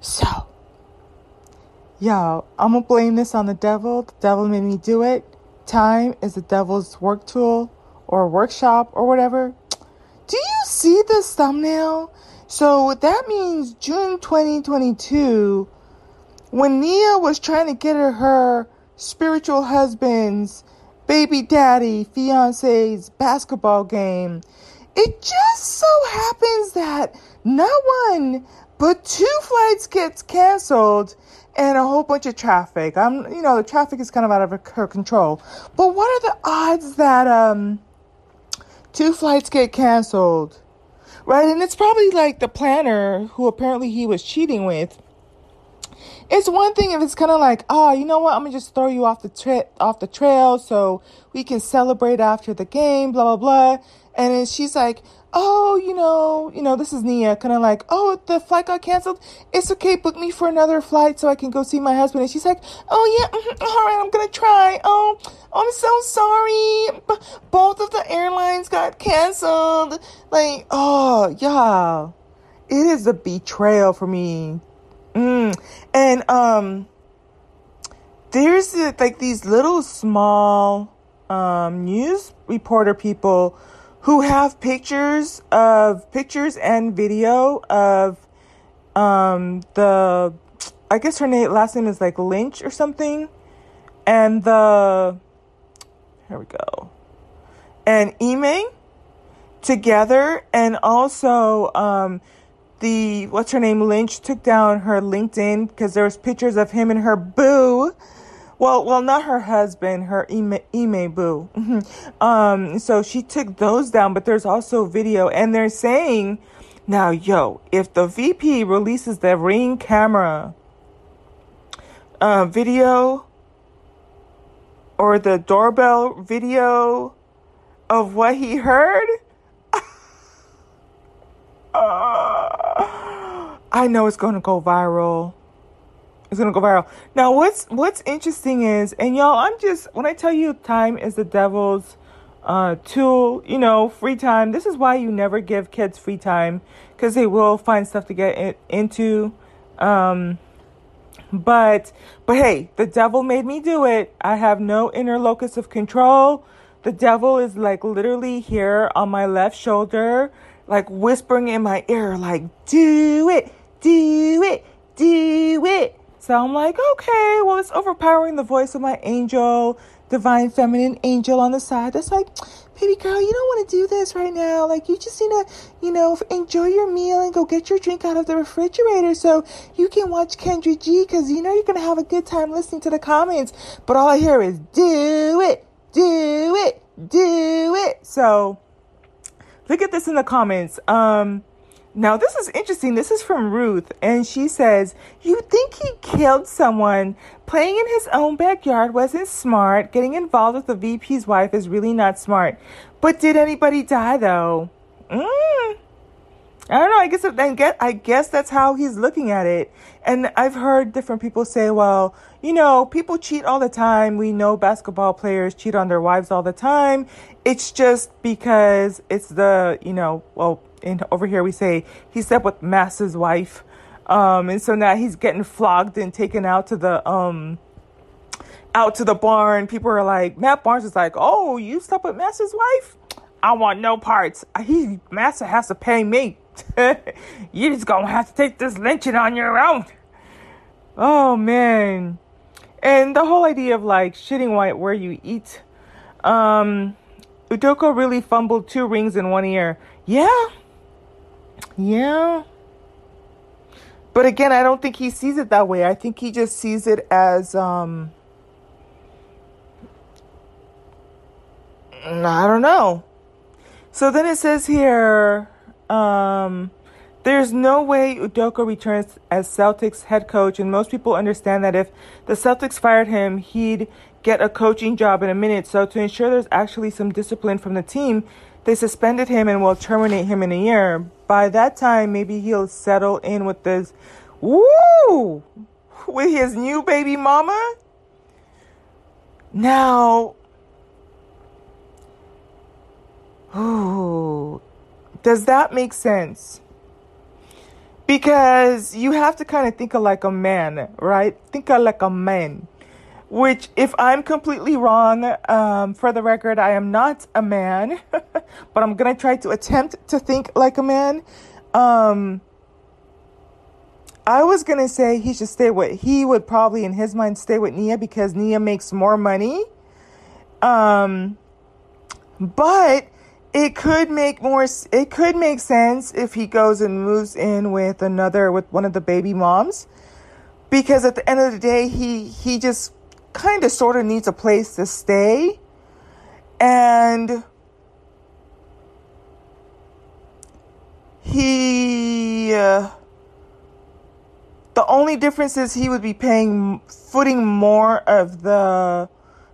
So, yo, I'm gonna blame this on the devil. The devil made me do it. Time is the devil's work tool or workshop or whatever. Do you see this thumbnail? So that means June 2022, when Nia was trying to get her, her spiritual husband's baby daddy, fiance's basketball game, it just so happens that not one but two flights gets canceled and a whole bunch of traffic. I'm, you know, the traffic is kind of out of her control. But what are the odds that um two flights get canceled? right? And it's probably like the planner who apparently he was cheating with. It's one thing if it's kind of like, oh, you know what? I'm gonna just throw you off the tra- off the trail so we can celebrate after the game, blah blah blah. And then she's like, oh, you know, you know, this is Nia, kind of like, oh, the flight got canceled. It's okay, book me for another flight so I can go see my husband. And she's like, oh yeah, mm-hmm, all right, I'm gonna try. Oh, I'm so sorry. B- both of the airlines got canceled. Like, oh yeah, it is a betrayal for me. Mm. And um, there's like these little small um news reporter people who have pictures of pictures and video of um the I guess her name last name is like Lynch or something and the here we go and Ime together and also um the what's her name Lynch took down her LinkedIn because there was pictures of him and her boo well, well, not her husband, her Ime, Ime Boo. um, so she took those down, but there's also video, and they're saying, now, yo, if the VP releases the ring camera uh, video or the doorbell video of what he heard, I know it's going to go viral. It's gonna go viral. Now, what's what's interesting is, and y'all, I'm just when I tell you time is the devil's uh, tool. You know, free time. This is why you never give kids free time because they will find stuff to get in, into. Um, but but hey, the devil made me do it. I have no inner locus of control. The devil is like literally here on my left shoulder, like whispering in my ear, like, do it, do it, do it. So I'm like, okay, well, it's overpowering the voice of my angel, divine feminine angel on the side. That's like, baby girl, you don't want to do this right now. Like, you just need to, you know, enjoy your meal and go get your drink out of the refrigerator so you can watch Kendra G because you know you're going to have a good time listening to the comments. But all I hear is, do it, do it, do it. So look at this in the comments. Um, now, this is interesting. This is from Ruth, and she says, You think he killed someone? Playing in his own backyard wasn't smart. Getting involved with the VP's wife is really not smart. But did anybody die, though? Mm. I don't know. I guess I get. I guess that's how he's looking at it. And I've heard different people say, "Well, you know, people cheat all the time. We know basketball players cheat on their wives all the time. It's just because it's the, you know, well, and over here we say he slept with Master's wife. Um, and so now he's getting flogged and taken out to the um out to the barn. People are like, Matt Barnes is like, Oh, you slept with Master's wife? I want no parts. He Master has to pay me. you just gonna have to take this lynching on your own. Oh man. And the whole idea of like shitting white where you eat. Um Udoka really fumbled two rings in one ear. Yeah, yeah. But again, I don't think he sees it that way. I think he just sees it as um I don't know. So then it says here um there's no way Udoka returns as Celtics head coach, and most people understand that if the Celtics fired him, he'd get a coaching job in a minute. So to ensure there's actually some discipline from the team, they suspended him and will terminate him in a year. By that time, maybe he'll settle in with this, woo, with his new baby mama. Now, ooh, does that make sense? because you have to kind of think of like a man, right? Think of like a man. Which, if I'm completely wrong, um, for the record, I am not a man, but I'm gonna try to attempt to think like a man. Um, I was gonna say he should stay with. He would probably, in his mind, stay with Nia because Nia makes more money. Um, but it could make more it could make sense if he goes and moves in with another with one of the baby moms because at the end of the day he he just kind of sort of needs a place to stay and he uh, the only difference is he would be paying footing more of the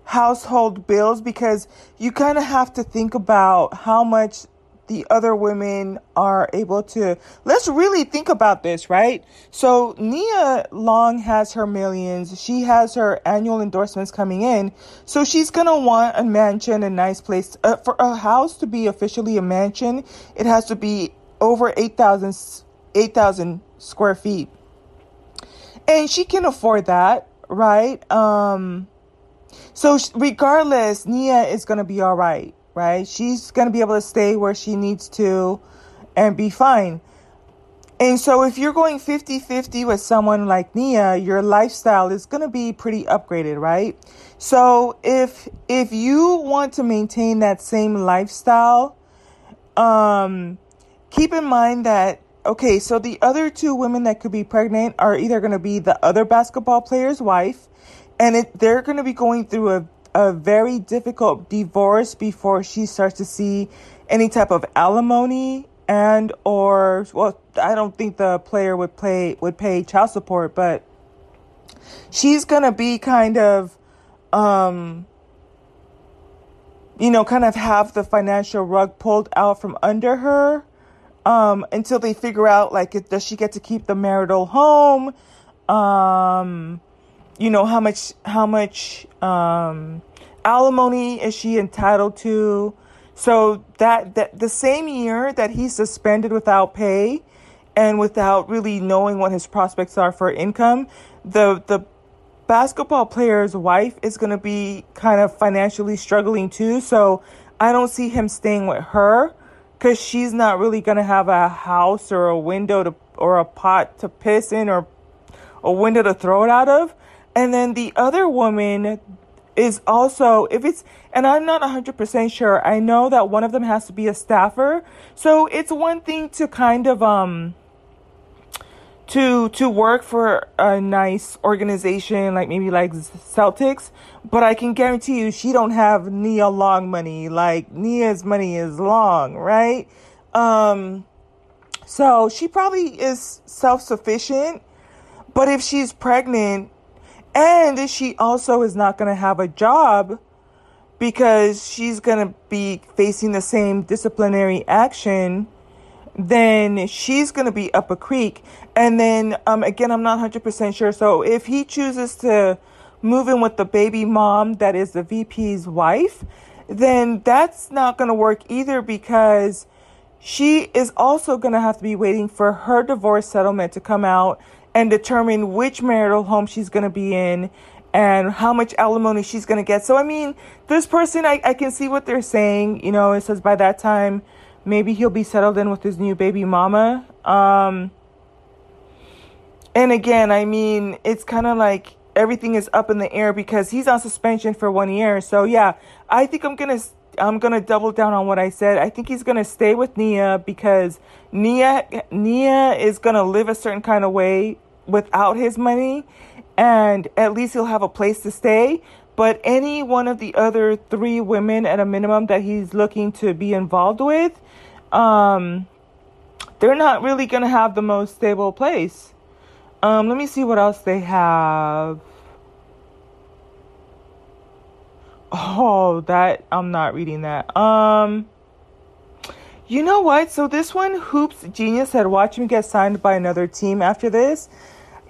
household bills because you kind of have to think about how much the other women are able to. Let's really think about this, right? So, Nia Long has her millions. She has her annual endorsements coming in. So, she's going to want a mansion, a nice place. Uh, for a house to be officially a mansion, it has to be over 8,000 8, square feet. And she can afford that, right? Um, so regardless, Nia is going to be all right, right? She's going to be able to stay where she needs to and be fine. And so if you're going 50-50 with someone like Nia, your lifestyle is going to be pretty upgraded, right? So if if you want to maintain that same lifestyle, um keep in mind that okay, so the other two women that could be pregnant are either going to be the other basketball player's wife and it, they're going to be going through a, a very difficult divorce before she starts to see any type of alimony and or well I don't think the player would pay would pay child support but she's going to be kind of um you know kind of have the financial rug pulled out from under her um until they figure out like does she get to keep the marital home? Um you know how much how much um, alimony is she entitled to? So that, that the same year that he's suspended without pay and without really knowing what his prospects are for income the the basketball player's wife is going to be kind of financially struggling too. So i don't see him staying with her because she's not really going to have a house or a window to or a pot to piss in or a window to throw it out of and then the other woman is also, if it's, and I'm not 100% sure, I know that one of them has to be a staffer. So it's one thing to kind of, um, to to work for a nice organization like maybe like Celtics, but I can guarantee you she don't have Nia Long money. Like Nia's money is long, right? Um so she probably is self-sufficient, but if she's pregnant, and she also is not going to have a job because she's going to be facing the same disciplinary action. Then she's going to be up a creek. And then, um, again, I'm not 100% sure. So if he chooses to move in with the baby mom that is the VP's wife, then that's not going to work either because she is also going to have to be waiting for her divorce settlement to come out and determine which marital home she's going to be in and how much alimony she's going to get. So, I mean, this person, I, I can see what they're saying. You know, it says by that time, maybe he'll be settled in with his new baby mama. Um, and again, I mean, it's kind of like everything is up in the air because he's on suspension for one year. So, yeah, I think I'm going to I'm gonna double down on what I said. I think he's gonna stay with Nia because Nia Nia is gonna live a certain kind of way without his money, and at least he'll have a place to stay. But any one of the other three women at a minimum that he's looking to be involved with, um, they're not really gonna have the most stable place. Um, let me see what else they have. Oh, that I'm not reading that. Um you know what? So this one Hoops Genius had watch me get signed by another team after this.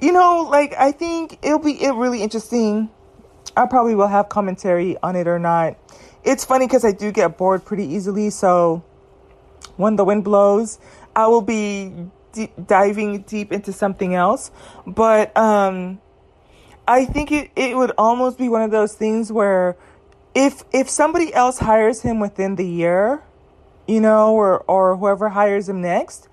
You know, like I think it'll be it really interesting. I probably will have commentary on it or not. It's funny because I do get bored pretty easily, so when the wind blows, I will be d- diving deep into something else, but um, I think it, it would almost be one of those things where if if somebody else hires him within the year, you know, or or whoever hires him next,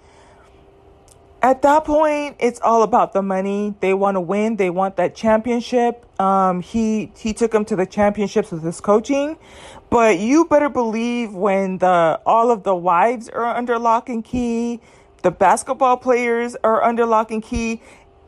at that point it's all about the money. They want to win. They want that championship. Um, he he took him to the championships with his coaching, but you better believe when the all of the wives are under lock and key, the basketball players are under lock and key.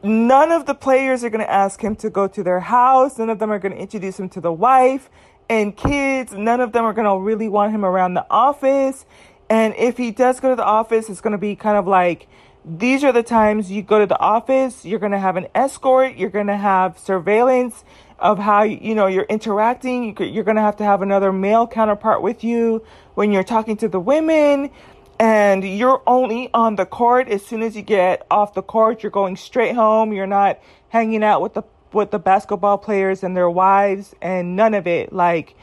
None of the players are going to ask him to go to their house. None of them are going to introduce him to the wife and kids. None of them are going to really want him around the office. And if he does go to the office, it's going to be kind of like these are the times you go to the office, you're going to have an escort, you're going to have surveillance of how you know you're interacting. You're going to have to have another male counterpart with you when you're talking to the women and you're only on the court as soon as you get off the court you're going straight home you're not hanging out with the with the basketball players and their wives and none of it like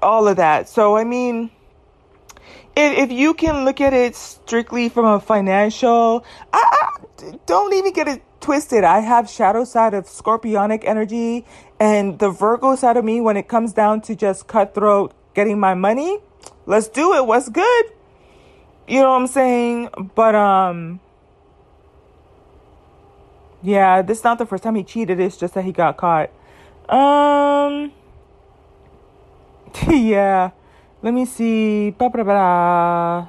all of that. So i mean if, if you can look at it strictly from a financial I, I don't even get it twisted. I have shadow side of scorpionic energy and the virgo side of me when it comes down to just cutthroat getting my money let's do it. What's good? You know what I'm saying? But um yeah, this is not the first time he cheated, it's just that he got caught. Um yeah. Let me see. I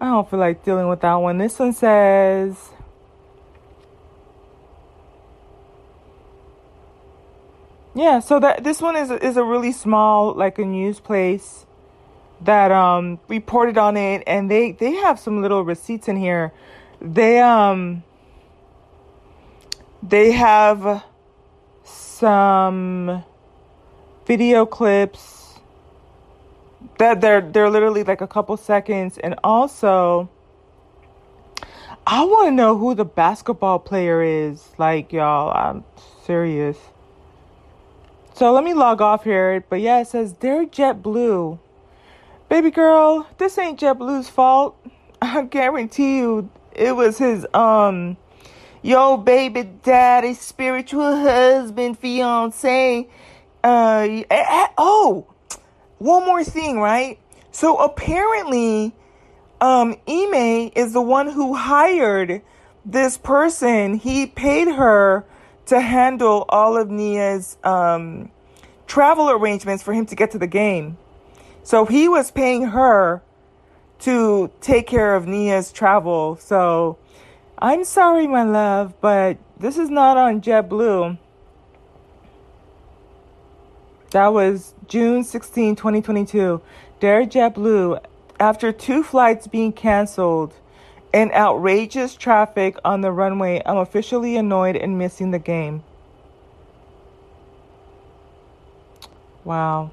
don't feel like dealing with that one. This one says Yeah, so that this one is is a really small like a news place that um reported on it and they they have some little receipts in here. They um they have some video clips that they're they're literally like a couple seconds and also I want to know who the basketball player is. Like y'all, I'm serious. So let me log off here. But yeah, it says they're JetBlue. Baby girl, this ain't JetBlue's fault. I guarantee you it was his um yo baby daddy, spiritual husband, fiance. Uh eh, eh, oh, one more thing, right? So apparently um Ime is the one who hired this person. He paid her to handle all of Nia's um, travel arrangements for him to get to the game. So he was paying her to take care of Nia's travel. So I'm sorry, my love, but this is not on JetBlue. That was June 16, 2022. Dear JetBlue, after two flights being canceled, and outrageous traffic on the runway, I'm officially annoyed and missing the game. Wow.